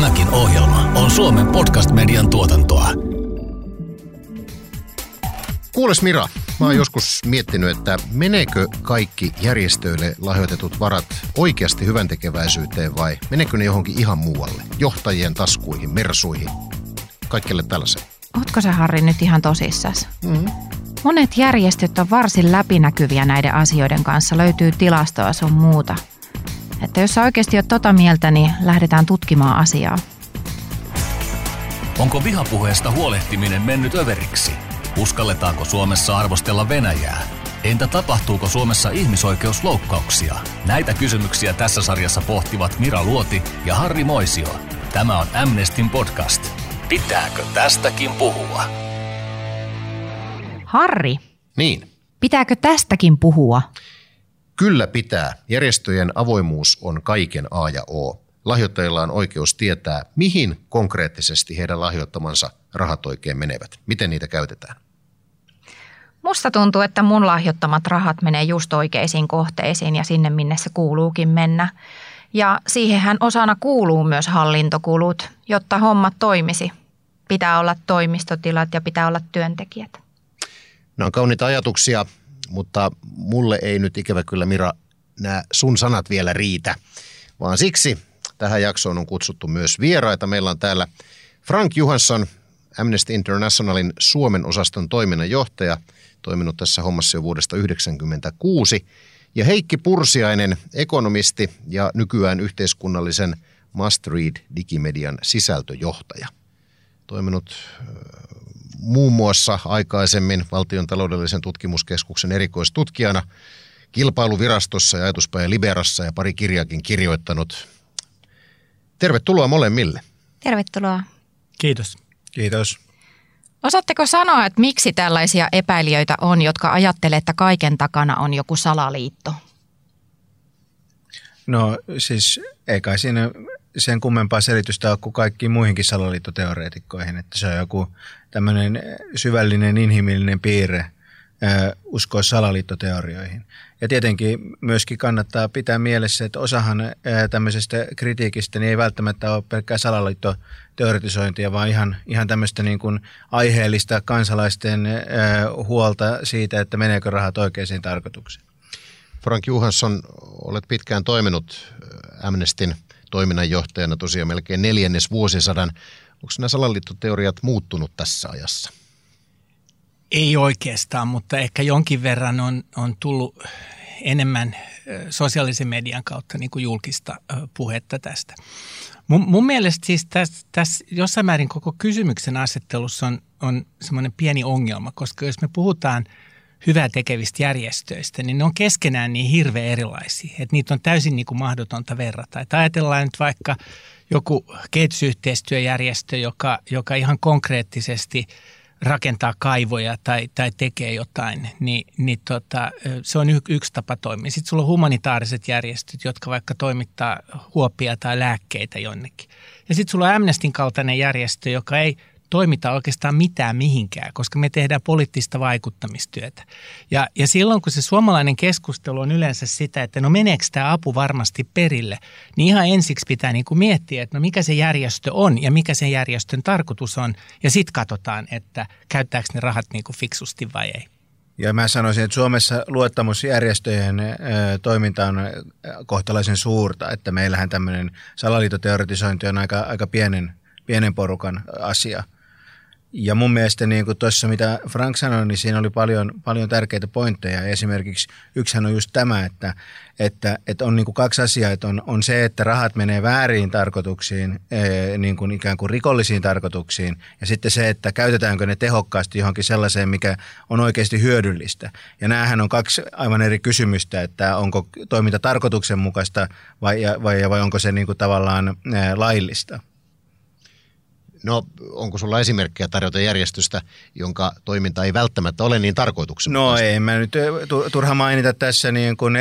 Tämäkin ohjelma on Suomen podcast-median tuotantoa. Kuules Mira, mä oon joskus miettinyt, että meneekö kaikki järjestöille lahjoitetut varat oikeasti hyvän tekeväisyyteen vai meneekö ne johonkin ihan muualle? Johtajien taskuihin, mersuihin, kaikille tällaiseen. Ootko sä Harri nyt ihan tosissas? Mm-hmm. Monet järjestöt on varsin läpinäkyviä näiden asioiden kanssa, löytyy tilastoa sun muuta. Että jos sä oikeasti oot tota mieltä, niin lähdetään tutkimaan asiaa. Onko vihapuheesta huolehtiminen mennyt överiksi? Uskalletaanko Suomessa arvostella Venäjää? Entä tapahtuuko Suomessa ihmisoikeusloukkauksia? Näitä kysymyksiä tässä sarjassa pohtivat Mira Luoti ja Harri Moisio. Tämä on Amnestin podcast. Pitääkö tästäkin puhua? Harri, Niin, pitääkö tästäkin puhua? Kyllä pitää. Järjestöjen avoimuus on kaiken A ja O. Lahjoittajilla on oikeus tietää, mihin konkreettisesti heidän lahjoittamansa rahat oikein menevät. Miten niitä käytetään. Musta tuntuu, että mun lahjoittamat rahat menee just oikeisiin kohteisiin ja sinne, minne se kuuluukin mennä. Ja siihenhän osana kuuluu myös hallintokulut, jotta hommat toimisi. Pitää olla toimistotilat ja pitää olla työntekijät. Nämä on kauniita ajatuksia, mutta mulle ei nyt ikävä kyllä Mira nämä sun sanat vielä riitä, vaan siksi tähän jaksoon on kutsuttu myös vieraita. Meillä on täällä Frank Johansson, Amnesty Internationalin Suomen osaston toiminnanjohtaja, toiminut tässä hommassa jo vuodesta 1996, ja Heikki Pursiainen, ekonomisti ja nykyään yhteiskunnallisen Must Read digimedian sisältöjohtaja. Toiminut muun muassa aikaisemmin valtion taloudellisen tutkimuskeskuksen erikoistutkijana kilpailuvirastossa ja ajatuspäin Liberassa ja pari kirjaakin kirjoittanut. Tervetuloa molemmille. Tervetuloa. Kiitos. Kiitos. Osaatteko sanoa, että miksi tällaisia epäilijöitä on, jotka ajattelee, että kaiken takana on joku salaliitto? No siis ei kai siinä sen kummempaa selitystä ole kuin kaikkiin muihinkin salaliittoteoreetikkoihin, että se on joku tämmöinen syvällinen inhimillinen piirre uskoa salaliittoteorioihin. Ja tietenkin myöskin kannattaa pitää mielessä, että osahan tämmöisestä kritiikistä niin ei välttämättä ole pelkkää salaliittoteoretisointia, vaan ihan, ihan tämmöistä niin kuin aiheellista kansalaisten huolta siitä, että meneekö rahat oikeisiin tarkoituksiin. Frank Johansson, olet pitkään toiminut Amnestin toiminnanjohtajana tosiaan melkein neljännes vuosisadan. Onko nämä salaliittoteoriat muuttunut tässä ajassa? Ei oikeastaan, mutta ehkä jonkin verran on, on tullut enemmän sosiaalisen median kautta niin kuin julkista puhetta tästä. Mun, mun mielestä siis tässä, tässä jossain määrin koko kysymyksen asettelussa on, on semmoinen pieni ongelma, koska jos me puhutaan hyvää tekevistä järjestöistä, niin ne on keskenään niin hirveän erilaisia, että niitä on täysin niin kuin mahdotonta verrata. Että ajatellaan nyt vaikka joku kehitysyhteistyöjärjestö, joka, joka ihan konkreettisesti – rakentaa kaivoja tai, tai tekee jotain, niin, niin tota, se on y- yksi tapa toimia. Sitten sulla on humanitaariset järjestöt, jotka vaikka toimittaa huopia tai lääkkeitä jonnekin. Ja sitten sulla on Amnestin kaltainen järjestö, joka ei – toimita oikeastaan mitään mihinkään, koska me tehdään poliittista vaikuttamistyötä. Ja, ja silloin, kun se suomalainen keskustelu on yleensä sitä, että no meneekö tämä apu varmasti perille, niin ihan ensiksi pitää niin kuin miettiä, että no mikä se järjestö on ja mikä sen järjestön tarkoitus on. Ja sitten katsotaan, että käyttääkö ne rahat niin kuin fiksusti vai ei. Ja mä sanoisin, että Suomessa luottamusjärjestöjen toiminta on kohtalaisen suurta, että meillähän tämmöinen salaliitoteoretisointi on aika, aika pienen, pienen porukan asia – ja mun mielestä niin kuin tuossa, mitä Frank sanoi, niin siinä oli paljon, paljon tärkeitä pointteja. Esimerkiksi yksihän on just tämä, että, että, että on niin kuin kaksi asiaa. Että on, on se, että rahat menee väärin tarkoituksiin, niin kuin ikään kuin rikollisiin tarkoituksiin. Ja sitten se, että käytetäänkö ne tehokkaasti johonkin sellaiseen, mikä on oikeasti hyödyllistä. Ja näähän on kaksi aivan eri kysymystä, että onko toiminta tarkoituksenmukaista vai, vai, vai onko se niin kuin tavallaan laillista. No, onko sulla esimerkkejä tarjota järjestystä, jonka toiminta ei välttämättä ole niin tarkoituksena? No ei mä nyt turha mainita tässä niin kuin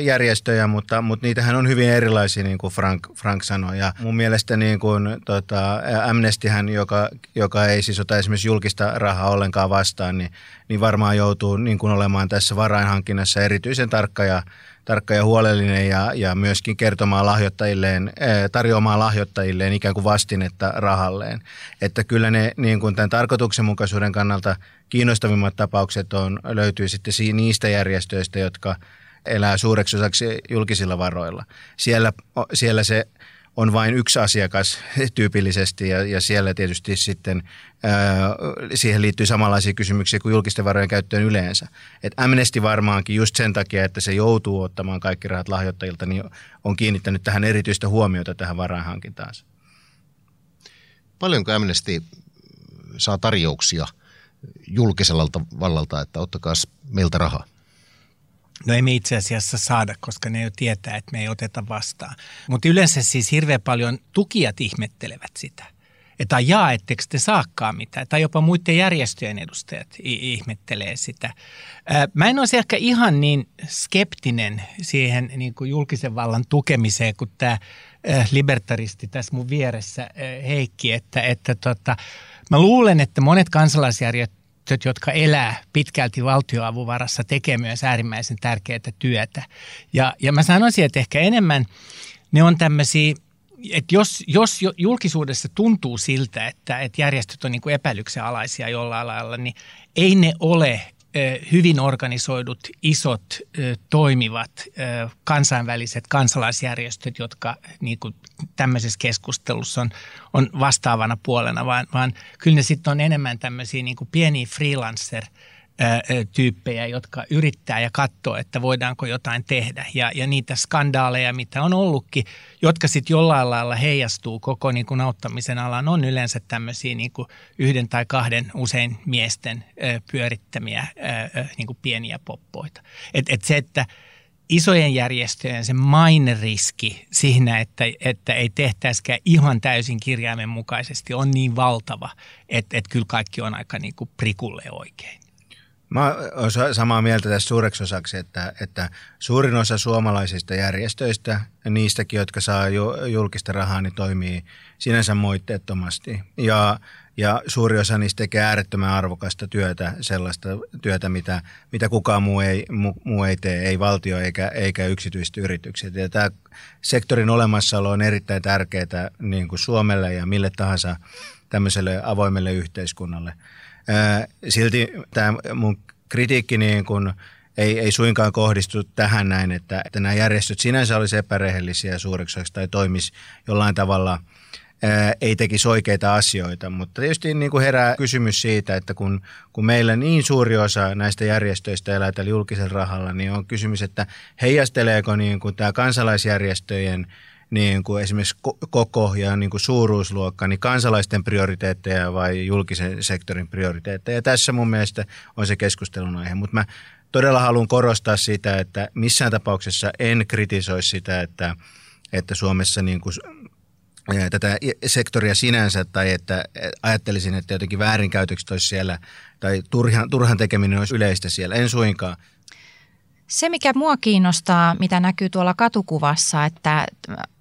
järjestöjä, mutta, mutta niitähän on hyvin erilaisia, niin kuin Frank, Frank sanoi. Ja mun mielestä niin kuin, tota, Amnestyhän, joka, joka ei siis ota esimerkiksi julkista rahaa ollenkaan vastaan, niin, niin varmaan joutuu niin kuin olemaan tässä varainhankinnassa erityisen tarkka ja tarkka ja huolellinen ja, ja myöskin kertomaan lahjoittajilleen, tarjoamaan lahjoittajilleen ikään kuin vastinetta rahalleen. Että kyllä ne niin kuin tämän tarkoituksenmukaisuuden kannalta kiinnostavimmat tapaukset on, löytyy sitten niistä järjestöistä, jotka elää suureksi osaksi julkisilla varoilla. Siellä, siellä se on vain yksi asiakas tyypillisesti ja, ja siellä tietysti sitten ää, siihen liittyy samanlaisia kysymyksiä kuin julkisten varojen käyttöön yleensä. Et Amnesty varmaankin just sen takia, että se joutuu ottamaan kaikki rahat lahjoittajilta, niin on kiinnittänyt tähän erityistä huomiota tähän varainhankintaansa. Paljonko Amnesty saa tarjouksia julkiselta vallalta, että ottakaa meiltä rahaa? No ei me itse asiassa saada, koska ne jo tietää, että me ei oteta vastaan. Mutta yleensä siis hirveän paljon tukijat ihmettelevät sitä. Että jaa, etteikö te saakkaan mitään. Tai jopa muiden järjestöjen edustajat ihmettelee sitä. Mä en olisi ehkä ihan niin skeptinen siihen niin kuin julkisen vallan tukemiseen kuin tämä libertaristi tässä mun vieressä Heikki. Että, että tota, mä luulen, että monet kansalaisjärjestöt järjestöt, jotka elää pitkälti valtioavun varassa, tekee myös äärimmäisen tärkeää työtä. Ja, ja mä sanoisin, että ehkä enemmän ne on tämmöisiä että jos, jos julkisuudessa tuntuu siltä, että, että järjestöt on niin kuin epäilyksen alaisia jollain lailla, niin ei ne ole hyvin organisoidut, isot, toimivat kansainväliset kansalaisjärjestöt, jotka niin kuin tämmöisessä keskustelussa on, on vastaavana puolena, vaan, vaan kyllä ne sitten on enemmän tämmöisiä niin kuin pieniä freelancer – tyyppejä, jotka yrittää ja katsoo, että voidaanko jotain tehdä. Ja, ja niitä skandaaleja, mitä on ollutkin, jotka sitten jollain lailla heijastuu koko niin kuin auttamisen alaan, on yleensä tämmöisiä niin kuin yhden tai kahden usein miesten pyörittämiä niin kuin pieniä poppoita. Et, et se, että isojen järjestöjen se maineriski siinä, että, että ei tehtäisikään ihan täysin kirjaimen mukaisesti, on niin valtava, että, että kyllä kaikki on aika niin kuin prikulle oikein. Mä olen samaa mieltä tässä suureksi osaksi, että, että suurin osa suomalaisista järjestöistä, niistäkin, jotka saa julkista rahaa, niin toimii sinänsä moitteettomasti. Ja, ja suuri osa niistä tekee äärettömän arvokasta työtä, sellaista työtä, mitä, mitä kukaan muu ei, muu, ei tee, ei valtio eikä, eikä yksityiset yritykset. Ja tämä sektorin olemassaolo on erittäin tärkeää niin kuin Suomelle ja mille tahansa tämmöiselle avoimelle yhteiskunnalle – Silti tämä mun kritiikki niin kun ei, ei suinkaan kohdistu tähän näin, että, että nämä järjestöt sinänsä olisi epärehellisiä suureksi tai toimisi jollain tavalla ää, ei tekisi oikeita asioita. Mutta tietysti niin kuin herää kysymys siitä, että kun, kun meillä niin suuri osa näistä järjestöistä elää tällä julkisella rahalla, niin on kysymys, että heijasteleeko niin kuin tämä kansalaisjärjestöjen – niin kuin esimerkiksi koko ja niin kuin suuruusluokka, niin kansalaisten prioriteetteja vai julkisen sektorin prioriteetteja. Ja tässä mun mielestä on se keskustelun aihe, mutta mä todella haluan korostaa sitä, että missään tapauksessa en kritisoi sitä, että, että Suomessa niin kuin tätä sektoria sinänsä tai että ajattelisin, että jotenkin väärinkäytökset olisi siellä tai turhan, turhan tekeminen olisi yleistä siellä. En suinkaan. Se, mikä mua kiinnostaa, mitä näkyy tuolla katukuvassa, että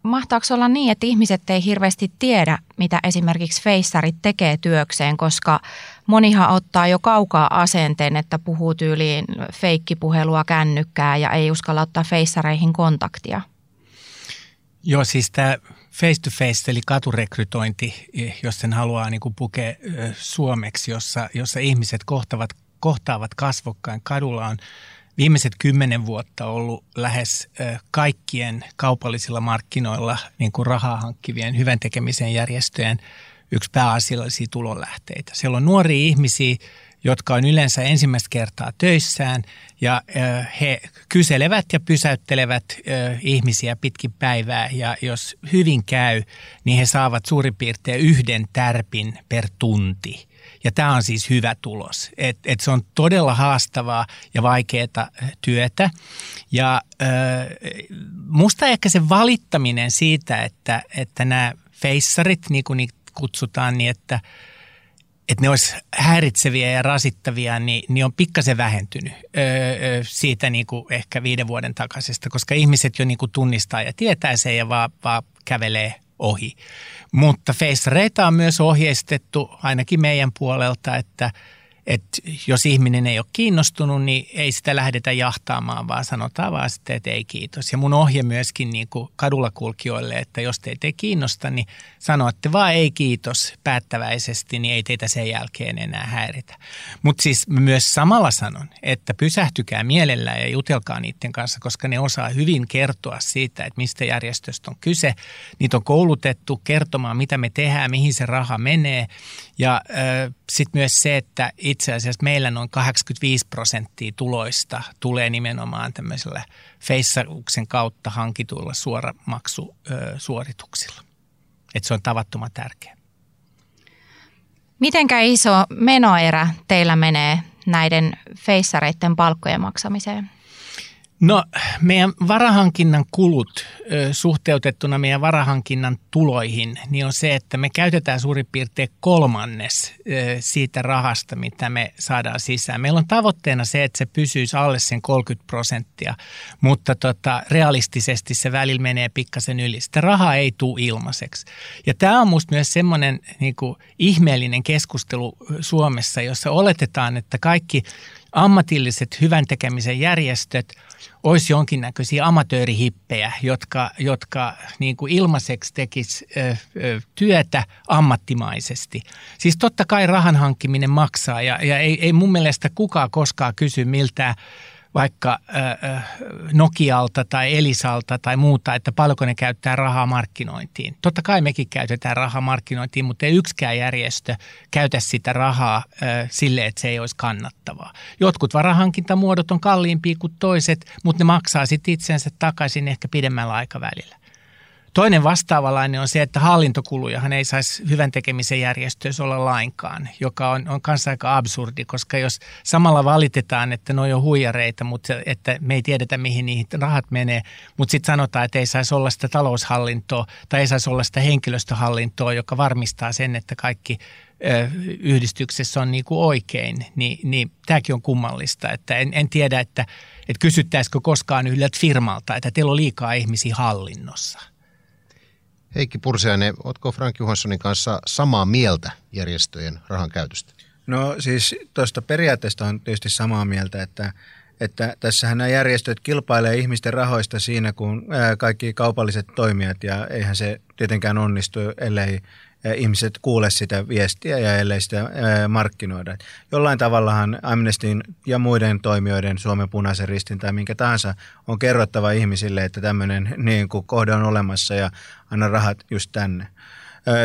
mahtaako olla niin, että ihmiset ei hirveästi tiedä, mitä esimerkiksi feissarit tekee työkseen, koska monihan ottaa jo kaukaa asenteen, että puhuu tyyliin feikkipuhelua kännykkää ja ei uskalla ottaa feissareihin kontaktia. Joo, siis tämä face-to-face eli katurekrytointi, jos sen haluaa niin pukea suomeksi, jossa, jossa ihmiset kohtavat, kohtaavat kasvokkain kadulla on – viimeiset kymmenen vuotta ollut lähes kaikkien kaupallisilla markkinoilla niin kuin rahaa hankkivien hyvän tekemisen järjestöjen yksi pääasiallisia tulonlähteitä. Siellä on nuoria ihmisiä, jotka on yleensä ensimmäistä kertaa töissään ja he kyselevät ja pysäyttelevät ihmisiä pitkin päivää ja jos hyvin käy, niin he saavat suurin piirtein yhden tärpin per tunti – ja tämä on siis hyvä tulos. Et, et se on todella haastavaa ja vaikeaa työtä. Ja äh, musta ehkä se valittaminen siitä, että, että nämä feissarit, niin kuin niitä kutsutaan, niin että – että ne olisi häiritseviä ja rasittavia, niin, niin on pikkasen vähentynyt öö, siitä niin kuin ehkä viiden vuoden takaisesta, koska ihmiset jo niin kuin tunnistaa ja tietää sen ja vaan, vaan kävelee ohi. Mutta facereita on myös ohjeistettu ainakin meidän puolelta, että, että jos ihminen ei ole kiinnostunut, niin ei sitä lähdetä jahtaamaan, vaan sanotaan vaan sitten, että ei kiitos. Ja mun ohje myöskin niin kuin kadulla kulkijoille, että jos teitä ei kiinnosta, niin sanotte vaan ei kiitos päättäväisesti, niin ei teitä sen jälkeen enää häiritä. Mutta siis myös samalla sanon, että pysähtykää mielellään ja jutelkaa niiden kanssa, koska ne osaa hyvin kertoa siitä, että mistä järjestöstä on kyse. Niitä on koulutettu kertomaan, mitä me tehdään, mihin se raha menee. Ja sitten myös se, että itse asiassa meillä noin 85 prosenttia tuloista tulee nimenomaan tämmöisellä Feissauksen kautta hankituilla suoramaksusuorituksilla. Että se on tavattoman tärkeä. Mitenkä iso menoerä teillä menee näiden feissareiden palkkojen maksamiseen? No meidän varahankinnan kulut suhteutettuna meidän varahankinnan tuloihin, niin on se, että me käytetään suurin piirtein kolmannes siitä rahasta, mitä me saadaan sisään. Meillä on tavoitteena se, että se pysyisi alle sen 30 prosenttia, mutta tota, realistisesti se välillä menee pikkasen yli. Sitä rahaa ei tule ilmaiseksi. Ja tämä on minusta myös semmoinen niin ihmeellinen keskustelu Suomessa, jossa oletetaan, että kaikki ammatilliset hyvän tekemisen järjestöt olisi jonkinnäköisiä amatöörihippejä, jotka, jotka niin kuin ilmaiseksi tekis ö, ö, työtä ammattimaisesti. Siis totta kai rahan hankkiminen maksaa ja, ja ei, ei mun mielestä kukaan koskaan kysy miltä vaikka Nokialta tai Elisalta tai muuta, että paljonko ne käyttää rahaa markkinointiin. Totta kai mekin käytetään rahaa markkinointiin, mutta ei yksikään järjestö käytä sitä rahaa sille, että se ei olisi kannattavaa. Jotkut varahankintamuodot on kalliimpia kuin toiset, mutta ne maksaa sitten itsensä takaisin ehkä pidemmällä aikavälillä. Toinen vastaavalainen on se, että hallintokulujahan ei saisi hyvän tekemisen järjestöissä olla lainkaan, joka on, on kanssa aika absurdi, koska jos samalla valitetaan, että ne on huijareita, mutta että me ei tiedetä, mihin niihin rahat menee, mutta sitten sanotaan, että ei saisi olla sitä taloushallintoa tai ei saisi olla sitä henkilöstöhallintoa, joka varmistaa sen, että kaikki yhdistyksessä on niin kuin oikein, niin, niin tämäkin on kummallista. Että en, en tiedä, että, että kysyttäisikö koskaan yhdeltä firmalta, että teillä on liikaa ihmisiä hallinnossa – Heikki Pursiainen, oletko Frank Johanssonin kanssa samaa mieltä järjestöjen rahan käytöstä? No siis tuosta periaatteesta on tietysti samaa mieltä, että, että tässähän nämä järjestöt kilpailee ihmisten rahoista siinä, kun kaikki kaupalliset toimijat, ja eihän se tietenkään onnistu, ellei ihmiset kuule sitä viestiä ja ellei sitä markkinoida. Jollain tavallahan Amnestin ja muiden toimijoiden, Suomen punaisen ristin tai minkä tahansa, on kerrottava ihmisille, että tämmöinen niin kuin kohde on olemassa ja anna rahat just tänne.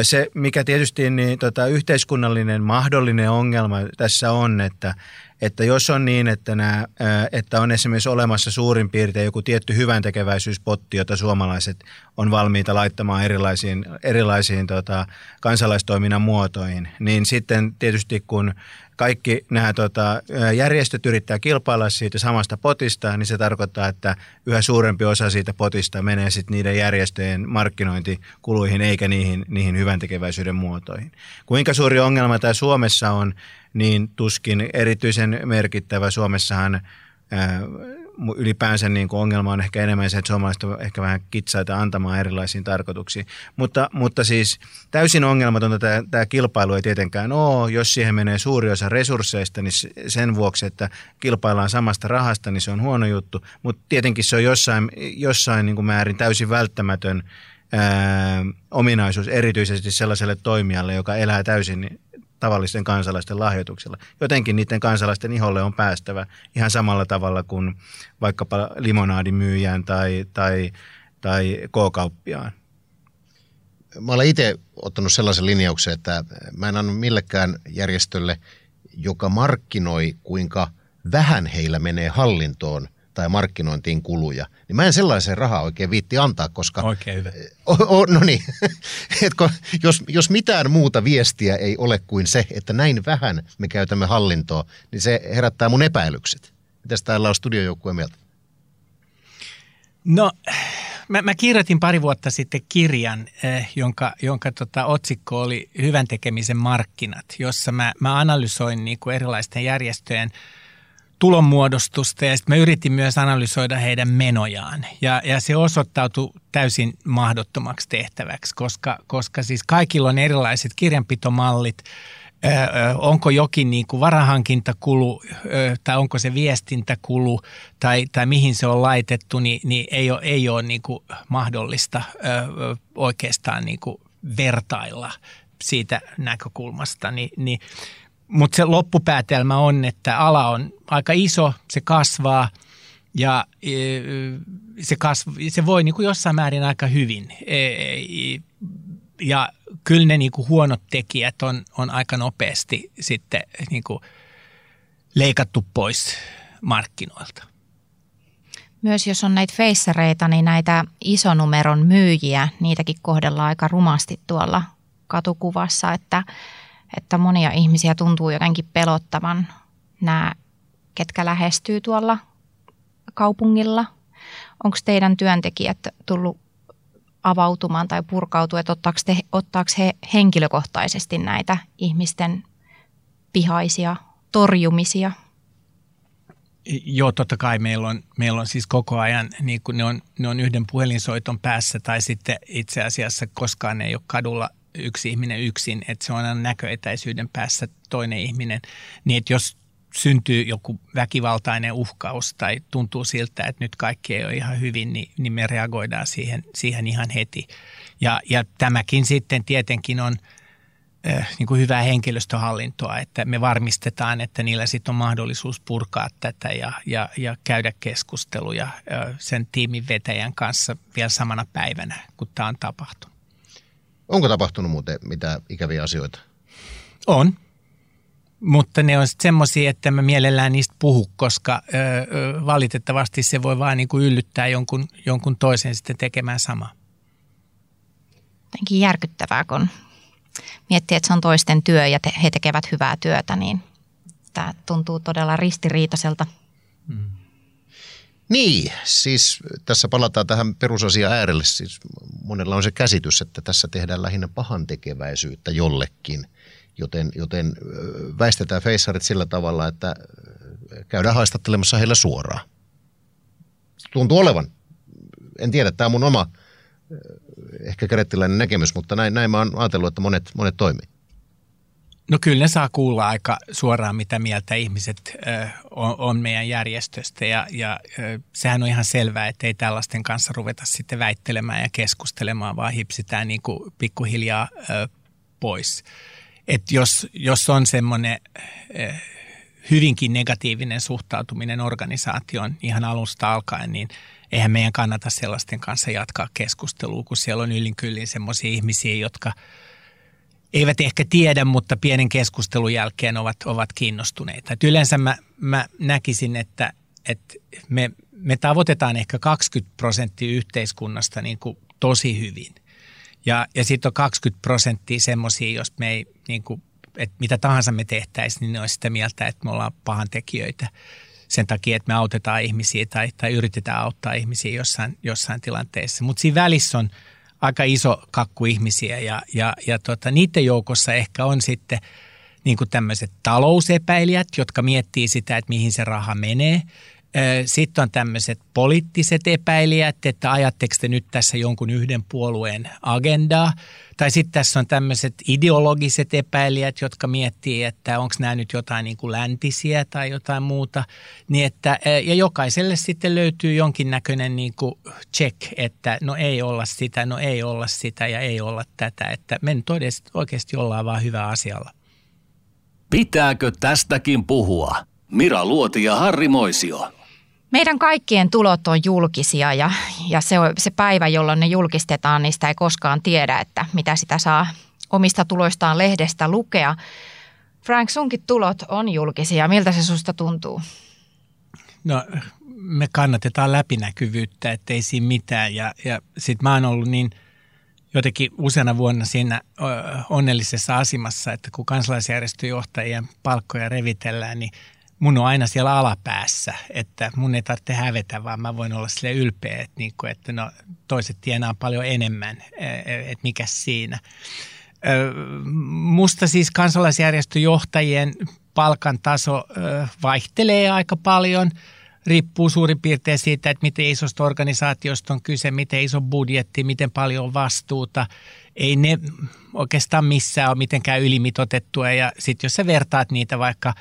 Se, mikä tietysti niin, tota, yhteiskunnallinen mahdollinen ongelma tässä on, että, että jos on niin, että, nämä, että on esimerkiksi olemassa suurin piirtein joku tietty hyvän tekeväisyyspotti, jota suomalaiset on valmiita laittamaan erilaisiin, erilaisiin tota, kansalaistoiminnan muotoihin, niin sitten tietysti kun kaikki nämä tota, järjestöt yrittää kilpailla siitä samasta potista, niin se tarkoittaa, että yhä suurempi osa siitä potista menee sitten niiden järjestöjen markkinointikuluihin eikä niihin, niihin hyvän tekeväisyyden muotoihin. Kuinka suuri ongelma tämä Suomessa on, niin tuskin erityisen merkittävä. Suomessahan ylipäänsä niin kuin ongelma on ehkä enemmän se, että suomalaiset on ehkä vähän kitsaita antamaan erilaisiin tarkoituksiin. Mutta, mutta siis täysin ongelmatonta tämä, tämä kilpailu ei tietenkään ole. Jos siihen menee suuri osa resursseista, niin sen vuoksi, että kilpaillaan samasta rahasta, niin se on huono juttu. Mutta tietenkin se on jossain, jossain niin kuin määrin täysin välttämätön ää, ominaisuus erityisesti sellaiselle toimijalle, joka elää täysin tavallisten kansalaisten lahjoituksella. Jotenkin niiden kansalaisten iholle on päästävä ihan samalla tavalla kuin vaikkapa limonaadimyyjään tai, tai, tai K-kauppiaan. Mä olen itse ottanut sellaisen linjauksen, että mä en anna millekään järjestölle, joka markkinoi, kuinka vähän heillä menee hallintoon – tai markkinointiin kuluja, niin mä en sellaisen rahaa oikein viitti antaa, koska... Oikein hyvä. O, o, no niin, Etko, jos, jos mitään muuta viestiä ei ole kuin se, että näin vähän me käytämme hallintoa, niin se herättää mun epäilykset. Mitäs täällä on studiojoukkueen mieltä? No, mä, mä kirjoitin pari vuotta sitten kirjan, eh, jonka, jonka tota, otsikko oli Hyvän tekemisen markkinat, jossa mä, mä analysoin niin kuin erilaisten järjestöjen – tulonmuodostusta ja sitten mä yritin myös analysoida heidän menojaan. Ja, ja se osoittautui täysin mahdottomaksi tehtäväksi, koska, koska siis kaikilla on erilaiset kirjanpitomallit, onko jokin niin kuin varahankintakulu tai onko se viestintäkulu tai, tai mihin se on laitettu, niin, niin ei ole, ei ole niin kuin mahdollista oikeastaan niin kuin vertailla siitä näkökulmasta. Niin, niin, mutta se loppupäätelmä on, että ala on aika iso, se kasvaa ja se, kasv, se voi niin kuin jossain määrin aika hyvin. E, ja kyllä ne niin kuin huonot tekijät on, on aika nopeasti sitten niin kuin leikattu pois markkinoilta. Myös jos on näitä feissareita, niin näitä isonumeron myyjiä, niitäkin kohdellaan aika rumasti tuolla katukuvassa, että, että monia ihmisiä tuntuu jotenkin pelottavan nämä, ketkä lähestyy tuolla kaupungilla. Onko teidän työntekijät tullut avautumaan tai purkautua, että ottaako, te, ottaako he henkilökohtaisesti näitä ihmisten pihaisia torjumisia? Joo, totta kai meillä on, meillä on siis koko ajan, niin ne, on, ne on yhden puhelinsoiton päässä tai sitten itse asiassa koskaan ei ole kadulla yksi ihminen yksin, että se on aina näköetäisyyden päässä toinen ihminen. Niin että jos syntyy joku väkivaltainen uhkaus tai tuntuu siltä, että nyt kaikki ei ole ihan hyvin, niin, niin me reagoidaan siihen, siihen ihan heti. Ja, ja tämäkin sitten tietenkin on äh, niin kuin hyvää henkilöstöhallintoa, että me varmistetaan, että niillä sitten on mahdollisuus purkaa tätä ja, ja, ja käydä keskusteluja äh, sen tiimin vetäjän kanssa vielä samana päivänä, kun tämä on tapahtunut. Onko tapahtunut muuten mitä ikäviä asioita? On. Mutta ne on sitten semmoisia, että mä mielellään niistä puhu, koska ö, ö, valitettavasti se voi vaan niinku yllyttää jonkun, jonkun toisen sitten tekemään samaa. Jotenkin järkyttävää, kun miettii, että se on toisten työ ja te, he tekevät hyvää työtä, niin tämä tuntuu todella ristiriitaiselta. Hmm. Niin, siis tässä palataan tähän perusasia äärelle. Siis monella on se käsitys, että tässä tehdään lähinnä pahan tekeväisyyttä jollekin – Joten, joten väistetään feissarit sillä tavalla, että käydään haistattelemassa heillä suoraan. Tuntuu olevan. En tiedä, tämä on mun oma ehkä kerettiläinen näkemys, mutta näin, näin mä oon ajatellut, että monet, monet toimii. No kyllä ne saa kuulla aika suoraan, mitä mieltä ihmiset ö, on, on meidän järjestöstä. Ja, ja sehän on ihan selvää, että ei tällaisten kanssa ruveta sitten väittelemään ja keskustelemaan, vaan hipsitään niin kuin pikkuhiljaa pois. Että jos, jos on semmoinen hyvinkin negatiivinen suhtautuminen organisaation ihan alusta alkaen, niin eihän meidän kannata sellaisten kanssa jatkaa keskustelua, kun siellä on yllin kyllin semmoisia ihmisiä, jotka eivät ehkä tiedä, mutta pienen keskustelun jälkeen ovat, ovat kiinnostuneita. Et yleensä mä, mä näkisin, että, että me, me tavoitetaan ehkä 20 prosenttia yhteiskunnasta niin kuin tosi hyvin. Ja, ja sitten on 20 prosenttia semmoisia, jos me ei, niin kuin, että mitä tahansa me tehtäisiin, niin ne olisi sitä mieltä, että me ollaan pahantekijöitä sen takia, että me autetaan ihmisiä tai, tai yritetään auttaa ihmisiä jossain, jossain tilanteessa. Mutta siinä välissä on aika iso kakku ihmisiä ja, ja, ja tota, niiden joukossa ehkä on sitten niin kuin tämmöiset talousepäilijät, jotka miettii sitä, että mihin se raha menee – sitten on tämmöiset poliittiset epäilijät, että ajatteko te nyt tässä jonkun yhden puolueen agendaa. Tai sitten tässä on tämmöiset ideologiset epäilijät, jotka miettii, että onko nämä nyt jotain niin kuin läntisiä tai jotain muuta. Niin että, ja jokaiselle sitten löytyy jonkinnäköinen niin kuin check, että no ei olla sitä, no ei olla sitä ja ei olla tätä. Että me nyt oikeasti ollaan vaan hyvä asialla. Pitääkö tästäkin puhua? Mira Luoti ja Harri Moisio. Meidän kaikkien tulot on julkisia ja, ja se, on, se päivä, jolloin ne julkistetaan, sitä ei koskaan tiedä, että mitä sitä saa omista tuloistaan lehdestä lukea. Frank, sunkin tulot on julkisia. Miltä se susta tuntuu? No me kannatetaan läpinäkyvyyttä, ettei siinä mitään. Ja, ja sitten mä oon ollut niin jotenkin useana vuonna siinä onnellisessa asemassa, että kun kansalaisjärjestöjohtajien palkkoja revitellään, niin – mun on aina siellä alapäässä, että mun ei tarvitse hävetä, vaan mä voin olla sille ylpeä, että, niin kuin, että no, toiset tienaa paljon enemmän, e, e, että mikä siinä. Musta siis kansalaisjärjestöjohtajien palkan taso vaihtelee aika paljon. riippuu suurin piirtein siitä, että miten isosta organisaatiosta on kyse, miten iso budjetti, miten paljon on vastuuta. Ei ne oikeastaan missään ole mitenkään ylimitotettua ja sitten jos sä vertaat niitä vaikka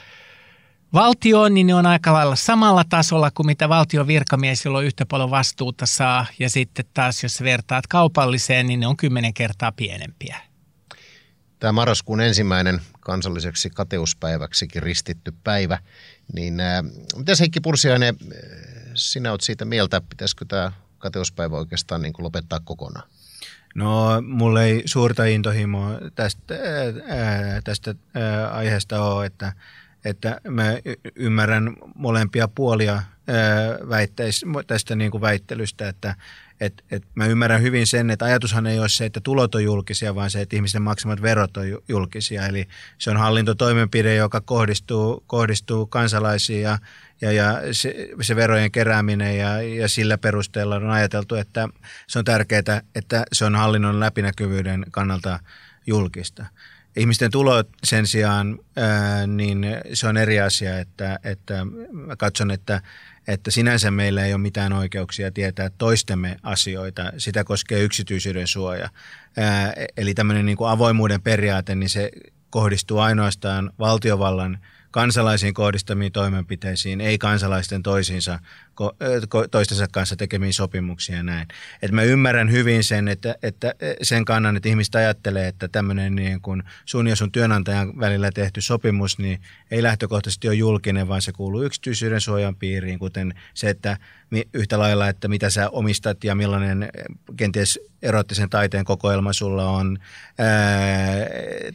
valtioon, niin ne on aika lailla samalla tasolla kuin mitä valtion virkamies, jolla on yhtä paljon vastuuta saa. Ja sitten taas jos vertaat kaupalliseen, niin ne on kymmenen kertaa pienempiä. Tämä marraskuun ensimmäinen kansalliseksi kateuspäiväksikin ristitty päivä, niin äh, mitä Heikki Pursiainen, sinä olet siitä mieltä, pitäisikö tämä kateuspäivä oikeastaan niin kuin lopettaa kokonaan? No, mulle ei suurta intohimoa tästä, ää, tästä ää, aiheesta ole, että, että mä ymmärrän molempia puolia tästä niin kuin väittelystä, että et, et mä ymmärrän hyvin sen, että ajatushan ei ole se, että tulot on julkisia, vaan se, että ihmisten maksamat verot on julkisia. Eli se on hallintotoimenpide, joka kohdistuu, kohdistuu kansalaisiin ja, ja, ja se, se verojen kerääminen ja, ja sillä perusteella on ajateltu, että se on tärkeää, että se on hallinnon läpinäkyvyyden kannalta julkista. Ihmisten tulot sen sijaan, niin se on eri asia, että, että mä katson, että että sinänsä meillä ei ole mitään oikeuksia tietää toistemme asioita. Sitä koskee yksityisyyden suoja. Eli tämmöinen niin kuin avoimuuden periaate, niin se kohdistuu ainoastaan valtiovallan – kansalaisiin kohdistamiin toimenpiteisiin, ei kansalaisten toisiinsa, toistensa kanssa tekemiin sopimuksia ja näin. Et mä ymmärrän hyvin sen, että, että sen kannan, että ihmiset ajattelee, että tämmöinen niin kuin sun ja sun työnantajan välillä tehty sopimus, niin ei lähtökohtaisesti ole julkinen, vaan se kuuluu yksityisyyden suojan piiriin, kuten se, että yhtä lailla, että mitä sä omistat ja millainen kenties erottisen taiteen kokoelma sulla on.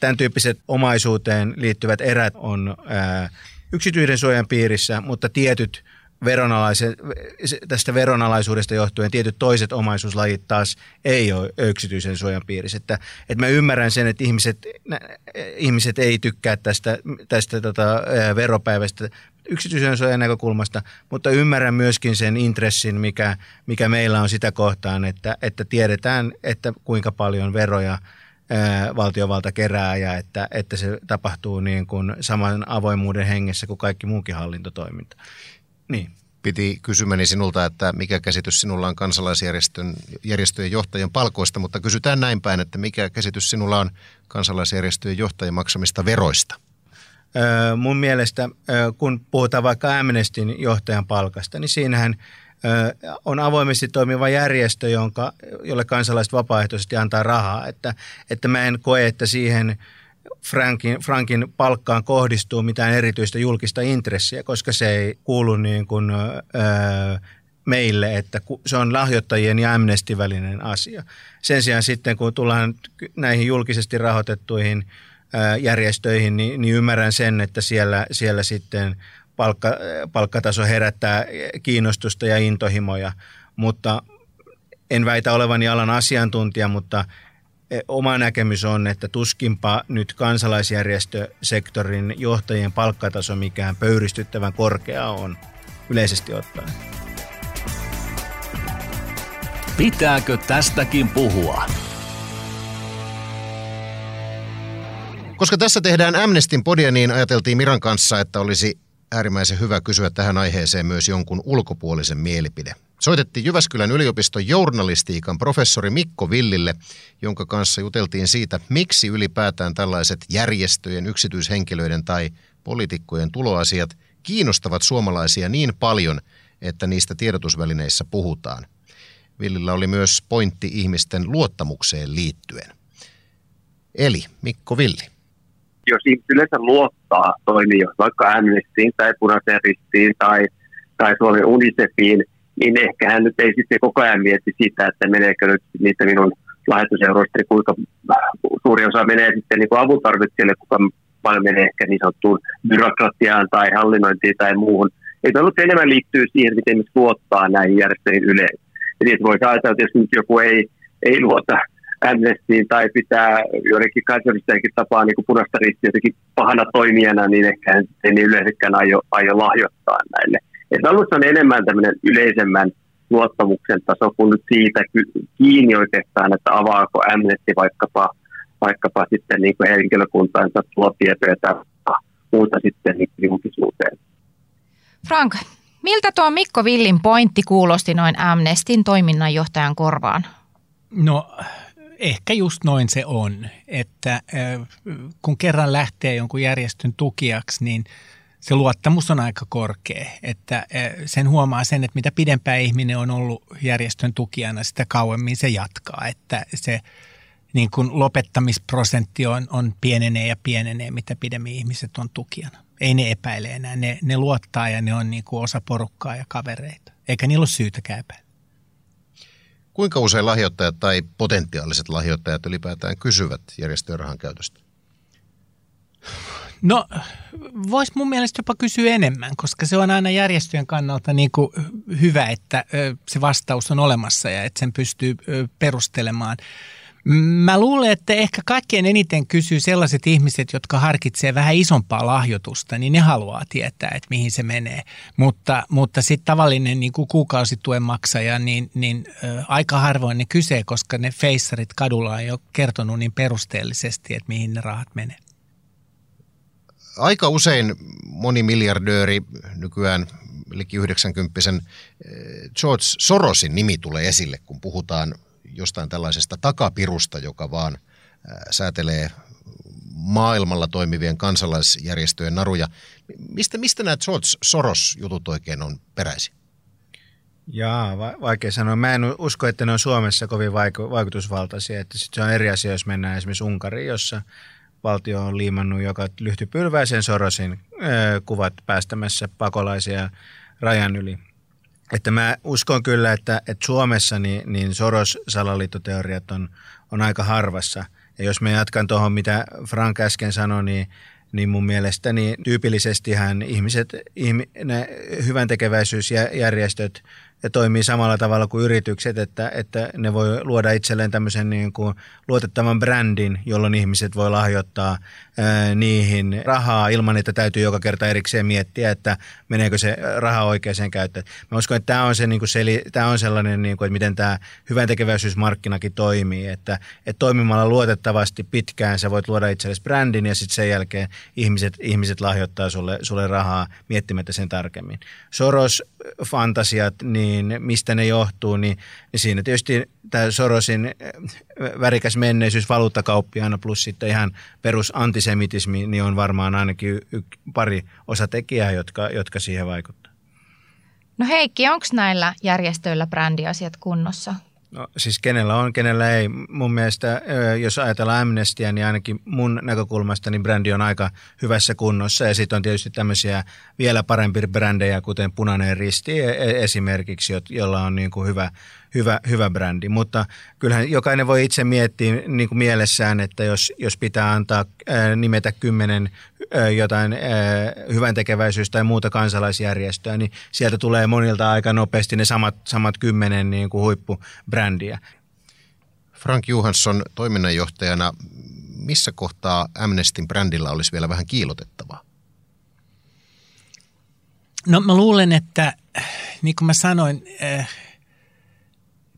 Tämän tyyppiset omaisuuteen liittyvät erät on yksityisen suojan piirissä, mutta tietyt tästä veronalaisuudesta johtuen tietyt toiset omaisuuslajit taas ei ole yksityisen suojan piirissä. Että, että mä ymmärrän sen, että ihmiset, ihmiset ei tykkää tästä, tästä tota, veropäivästä yksityisen suojan näkökulmasta, mutta ymmärrän myöskin sen intressin, mikä, mikä meillä on sitä kohtaan, että, että tiedetään, että kuinka paljon veroja valtiovalta kerää ja että, että se tapahtuu niin kuin saman avoimuuden hengessä kuin kaikki muukin hallintotoiminta. Niin. Piti kysymäni sinulta, että mikä käsitys sinulla on kansalaisjärjestön järjestöjen johtajien palkoista, mutta kysytään näin päin, että mikä käsitys sinulla on kansalaisjärjestöjen johtajien maksamista veroista? mun mielestä, kun puhutaan vaikka Amnestin johtajan palkasta, niin siinähän on avoimesti toimiva järjestö, jonka, jolle kansalaiset vapaaehtoisesti antaa rahaa. Että, että mä en koe, että siihen Frankin, Frankin palkkaan kohdistuu mitään erityistä julkista intressiä, koska se ei kuulu niin kuin, öö, meille, että se on lahjoittajien ja Amnesty välinen asia. Sen sijaan sitten, kun tullaan näihin julkisesti rahoitettuihin järjestöihin, niin, niin ymmärrän sen, että siellä, siellä sitten palkka, palkkataso herättää kiinnostusta ja intohimoja, mutta en väitä olevani alan asiantuntija, mutta oma näkemys on, että tuskinpa nyt kansalaisjärjestösektorin johtajien palkkataso mikään pöyristyttävän korkea on yleisesti ottaen. Pitääkö tästäkin puhua? Koska tässä tehdään Amnestin podia, niin ajateltiin Miran kanssa, että olisi äärimmäisen hyvä kysyä tähän aiheeseen myös jonkun ulkopuolisen mielipide. Soitettiin Jyväskylän yliopiston journalistiikan professori Mikko Villille, jonka kanssa juteltiin siitä, miksi ylipäätään tällaiset järjestöjen, yksityishenkilöiden tai poliitikkojen tuloasiat kiinnostavat suomalaisia niin paljon, että niistä tiedotusvälineissä puhutaan. Villillä oli myös pointti ihmisten luottamukseen liittyen. Eli Mikko Villi jos yleensä luottaa toimijoihin, vaikka Amnestiin tai Punaiseen ristiin tai, tai Suomen Unicefiin, niin ehkä hän nyt ei sitten koko ajan mieti sitä, että meneekö nyt niitä minun lahjoituseuroista, niin kuinka suuri osa menee sitten niin avun tarvitsijalle, kuka paljon menee ehkä niin sanottuun byrokratiaan tai hallinnointiin tai muuhun. Ei nyt enemmän liittyy siihen, miten ihmiset luottaa näihin järjestöihin yleensä. Eli voisi ajatella, että jos nyt joku ei, ei luota Amnestiin tai pitää joidenkin kansallistenkin tapaa niin kuin punaista ristiä jotenkin pahana toimijana, niin ehkä hän ei niin yleensäkään aio, aio lahjoittaa näille. Että on enemmän tämmöinen yleisemmän luottamuksen taso kuin nyt siitä kiinni oikeastaan, että avaako Amnesty vaikkapa, vaikkapa sitten niin kuin henkilökuntaansa tulotietoja tai muuta sitten niin julkisuuteen. Frank, Miltä tuo Mikko Villin pointti kuulosti noin Amnestin toiminnanjohtajan korvaan? No ehkä just noin se on, että kun kerran lähtee jonkun järjestön tukijaksi, niin se luottamus on aika korkea. Että sen huomaa sen, että mitä pidempään ihminen on ollut järjestön tukijana, sitä kauemmin se jatkaa. Että se niin kuin lopettamisprosentti on, on pienenee ja pienenee, mitä pidemmin ihmiset on tukijana. Ei ne epäile enää, ne, ne luottaa ja ne on niin kuin osa porukkaa ja kavereita. Eikä niillä ole syytä epäillä. Kuinka usein lahjoittajat tai potentiaaliset lahjoittajat ylipäätään kysyvät järjestöjen rahan käytöstä? No, voisi mun mielestä jopa kysyä enemmän, koska se on aina järjestöjen kannalta niin kuin hyvä, että se vastaus on olemassa ja että sen pystyy perustelemaan. Mä luulen, että ehkä kaikkein eniten kysyy sellaiset ihmiset, jotka harkitsee vähän isompaa lahjoitusta, niin ne haluaa tietää, että mihin se menee. Mutta, mutta sitten tavallinen niin kuin kuukausituen maksaja, niin, niin ö, aika harvoin ne kysyy, koska ne feissarit kadulla on jo kertonut niin perusteellisesti, että mihin ne rahat menee. Aika usein moni miljardööri nykyään liki 90 George Sorosin nimi tulee esille, kun puhutaan jostain tällaisesta takapirusta, joka vaan säätelee maailmalla toimivien kansalaisjärjestöjen naruja. Mistä, mistä nämä George Soros-jutut oikein on peräisin? Jaa, va- vaikea sanoa. Mä en usko, että ne on Suomessa kovin vaiku- vaikutusvaltaisia. Että sit se on eri asia, jos mennään esimerkiksi Unkariin, jossa valtio on liimannut joka lyhty pylväisen Sorosin öö, kuvat päästämässä pakolaisia rajan yli. Että mä uskon kyllä, että, että Suomessa niin, niin Soros-salaliittoteoriat on, on aika harvassa. Ja jos me jatkan tuohon, mitä Frank äsken sanoi, niin, niin mun mielestäni tyypillisestihän ihmiset, ihmi, ne hyvän tekeväisyysjärjestöt ja toimii samalla tavalla kuin yritykset, että, että ne voi luoda itselleen tämmöisen niin kuin luotettavan brändin, jolloin ihmiset voi lahjoittaa ää, niihin rahaa ilman, että täytyy joka kerta erikseen miettiä, että meneekö se raha oikeaan käyttöön. Mä uskon, että tämä on, se, niin kuin seli, tämä on sellainen, niin kuin, että miten tämä hyvän tekeväisyysmarkkinakin toimii, että, että toimimalla luotettavasti pitkään sä voit luoda itsellesi brändin ja sitten sen jälkeen ihmiset, ihmiset lahjoittaa sulle, sulle rahaa miettimättä sen tarkemmin. Soros-fantasiat, niin mistä ne johtuu, niin, niin siinä tietysti tämä Sorosin äh, värikäs menneisyys valuuttakauppiaana plus sitten ihan perus antisemitismi, niin on varmaan ainakin y- pari osatekijää, jotka, jotka siihen vaikuttaa. No Heikki, onko näillä järjestöillä brändiasiat kunnossa? No siis kenellä on, kenellä ei. Mun mielestä, jos ajatellaan Amnestia, niin ainakin mun näkökulmasta niin brändi on aika hyvässä kunnossa. Ja sitten on tietysti tämmöisiä vielä parempia brändejä, kuten Punainen Risti e, e, esimerkiksi, jolla on niin kuin hyvä, hyvä, hyvä brändi. Mutta kyllähän jokainen voi itse miettiä niin kuin mielessään, että jos, jos pitää antaa nimetä kymmenen jotain hyvän tekeväisyys- tai muuta kansalaisjärjestöä, niin sieltä tulee monilta aika nopeasti ne samat, samat kymmenen niin kuin huippubrändiä. Frank Johansson toiminnanjohtajana, missä kohtaa Amnestin brändillä olisi vielä vähän kiilotettavaa? No mä luulen, että niin kuin mä sanoin,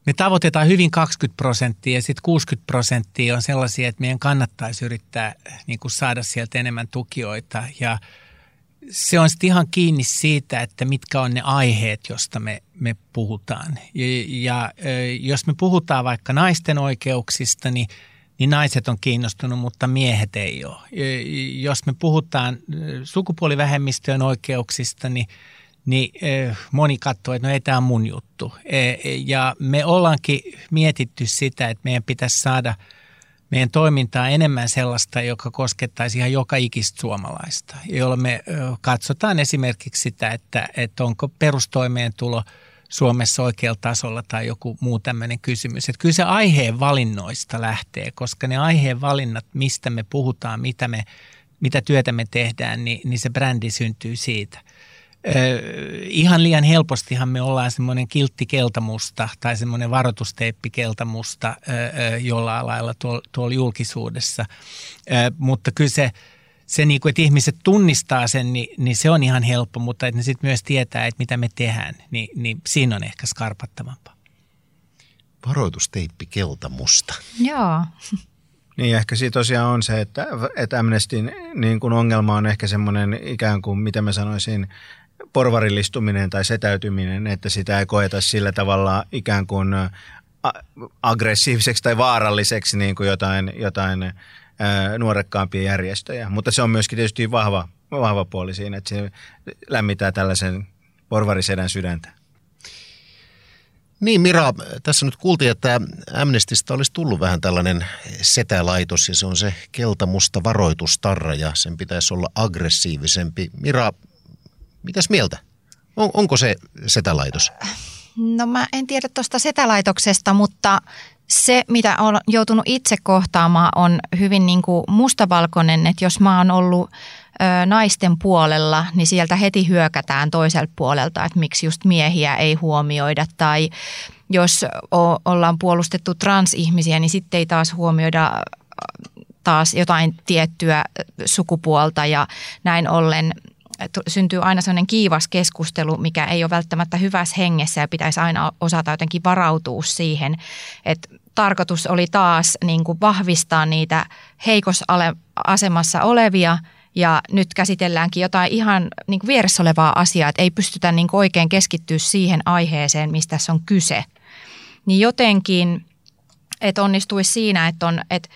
me tavoitetaan hyvin 20 prosenttia ja sitten 60 prosenttia on sellaisia, että meidän kannattaisi yrittää niin kuin saada sieltä enemmän tukijoita. Ja se on sitten ihan kiinni siitä, että mitkä on ne aiheet, joista me, me puhutaan. Ja, ja jos me puhutaan vaikka naisten oikeuksista, niin, niin naiset on kiinnostunut, mutta miehet ei ole. Jos me puhutaan sukupuolivähemmistöjen oikeuksista, niin – niin moni katsoo, että no ei tämä mun juttu. E, ja me ollaankin mietitty sitä, että meidän pitäisi saada meidän toimintaa enemmän sellaista, joka koskettaisi ihan joka ikistä suomalaista, jolloin me katsotaan esimerkiksi sitä, että, että onko perustoimeentulo Suomessa oikealla tasolla tai joku muu tämmöinen kysymys. Että kyllä se aiheen valinnoista lähtee, koska ne aiheen valinnat, mistä me puhutaan, mitä, me, mitä työtä me tehdään, niin, niin se brändi syntyy siitä – ihan liian helpostihan me ollaan semmoinen kiltti keltamusta tai semmoinen varoitusteippi keltamusta jollain lailla tuolla, tuolla julkisuudessa. Mutta kyllä se, se niin kuin, että ihmiset tunnistaa sen, niin, niin se on ihan helppo, mutta että ne sitten myös tietää, että mitä me tehdään, niin, niin siinä on ehkä skarpattavampaa. Varoitusteippi keltamusta. Joo. Niin ehkä siitä tosiaan on se, että, että Amnestin niin kuin ongelma on ehkä semmoinen ikään kuin, mitä mä sanoisin, porvarillistuminen tai setäytyminen, että sitä ei koeta sillä tavalla ikään kuin aggressiiviseksi tai vaaralliseksi niin kuin jotain, jotain nuorekkaampia järjestöjä. Mutta se on myöskin tietysti vahva, vahva puoli siinä, että se lämmittää tällaisen porvarisedän sydäntä. Niin Mira, tässä nyt kuultiin, että Amnestista olisi tullut vähän tällainen setälaitos ja se on se keltamusta varoitustarra ja sen pitäisi olla aggressiivisempi. Mira, mitäs mieltä? On, onko se setälaitos? No mä en tiedä tuosta setälaitoksesta, mutta se, mitä olen joutunut itse kohtaamaan, on hyvin niin kuin mustavalkoinen, että jos mä oon ollut ö, naisten puolella, niin sieltä heti hyökätään toiselta puolelta, että miksi just miehiä ei huomioida. Tai jos o, ollaan puolustettu transihmisiä, niin sitten ei taas huomioida taas jotain tiettyä sukupuolta ja näin ollen syntyy aina sellainen kiivas keskustelu, mikä ei ole välttämättä hyvässä hengessä ja pitäisi aina osata jotenkin varautua siihen, että tarkoitus oli taas niin kuin vahvistaa niitä heikossa asemassa olevia ja nyt käsitelläänkin jotain ihan niin kuin vieressä olevaa asiaa, että ei pystytä niin kuin oikein keskittyä siihen aiheeseen, mistä tässä on kyse. Niin jotenkin, että onnistuisi siinä, että, on, että,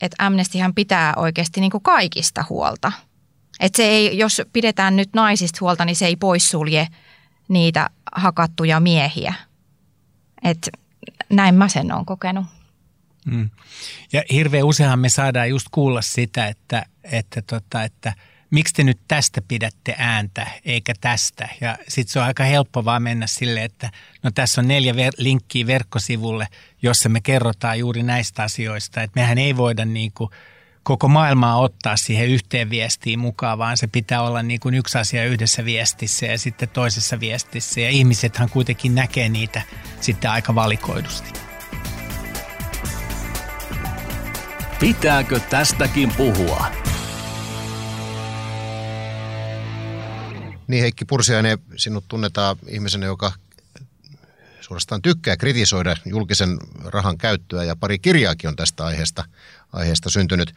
että Amnestyhän pitää oikeasti niin kuin kaikista huolta – et se ei, jos pidetään nyt naisista huolta, niin se ei poissulje niitä hakattuja miehiä. Et näin mä sen olen kokenut. Mm. Ja hirveän useinhan me saadaan just kuulla sitä, että, että, tota, että miksi te nyt tästä pidätte ääntä eikä tästä. Ja sitten se on aika helppo vaan mennä sille, että no tässä on neljä ver- linkkiä verkkosivulle, jossa me kerrotaan juuri näistä asioista. Että mehän ei voida niin kuin – koko maailmaa ottaa siihen yhteen viestiin mukaan, vaan se pitää olla niin kuin yksi asia yhdessä viestissä ja sitten toisessa viestissä. Ja ihmisethän kuitenkin näkee niitä sitten aika valikoidusti. Pitääkö tästäkin puhua? Niin Heikki Pursiainen, sinut tunnetaan ihmisenä, joka suorastaan tykkää kritisoida julkisen rahan käyttöä ja pari kirjaakin on tästä aiheesta, aiheesta syntynyt.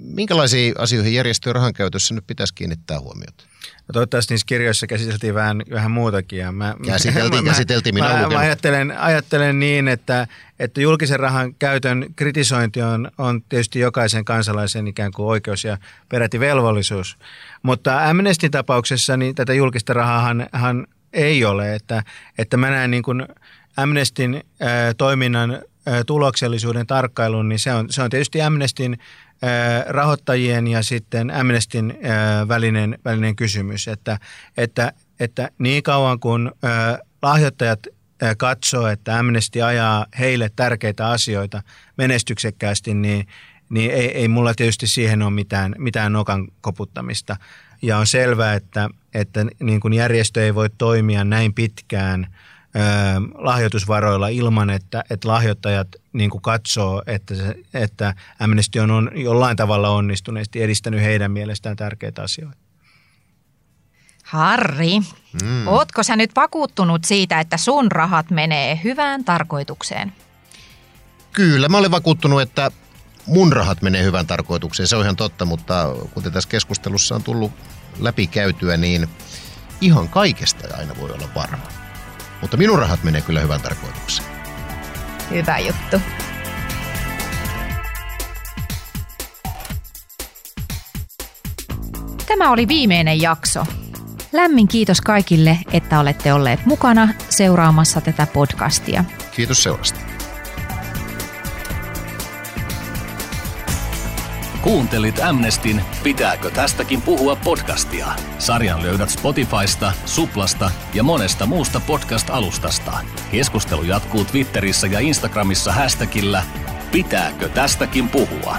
Minkälaisiin asioihin järjestöjen rahan käytössä nyt pitäisi kiinnittää huomiota? No toivottavasti niissä kirjoissa käsiteltiin vähän, vähän muutakin. Ja mä, käsiteltiin, mä, käsiteltiin, minä mä, mä ajattelen, ajattelen niin, että, että julkisen rahan käytön kritisointi on, on tietysti jokaisen kansalaisen ikään kuin oikeus ja peräti velvollisuus. Mutta Amnestin tapauksessa niin tätä julkista rahaa ei ole, että, että mä näen niin kuin Amnestin toiminnan tuloksellisuuden tarkkailun, niin se on, se on tietysti Amnestin rahoittajien ja sitten Amnestin välinen, välinen kysymys, että, että, että niin kauan kun lahjoittajat katsoo, että Amnesty ajaa heille tärkeitä asioita menestyksekkäästi, niin, niin ei, ei mulla tietysti siihen ole mitään, mitään nokan koputtamista. Ja on selvää, että, että niin kuin järjestö ei voi toimia näin pitkään – lahjoitusvaroilla ilman, että, että lahjoittajat niin kuin katsoo, että, se, että Amnesty on, on jollain tavalla onnistuneesti edistänyt heidän mielestään tärkeitä asioita. Harri, mm. ootko sä nyt vakuuttunut siitä, että sun rahat menee hyvään tarkoitukseen? Kyllä, mä olen vakuuttunut, että mun rahat menee hyvään tarkoitukseen. Se on ihan totta, mutta kuten tässä keskustelussa on tullut läpikäytyä, niin ihan kaikesta ei aina voi olla varma. Mutta minun rahat menee kyllä hyvän tarkoitukseen. Hyvä juttu. Tämä oli viimeinen jakso. Lämmin kiitos kaikille, että olette olleet mukana seuraamassa tätä podcastia. Kiitos seurasta. Kuuntelit Amnestin Pitääkö tästäkin puhua podcastia? Sarjan löydät Spotifysta, Suplasta ja monesta muusta podcast-alustasta. Keskustelu jatkuu Twitterissä ja Instagramissa hashtagillä Pitääkö tästäkin puhua?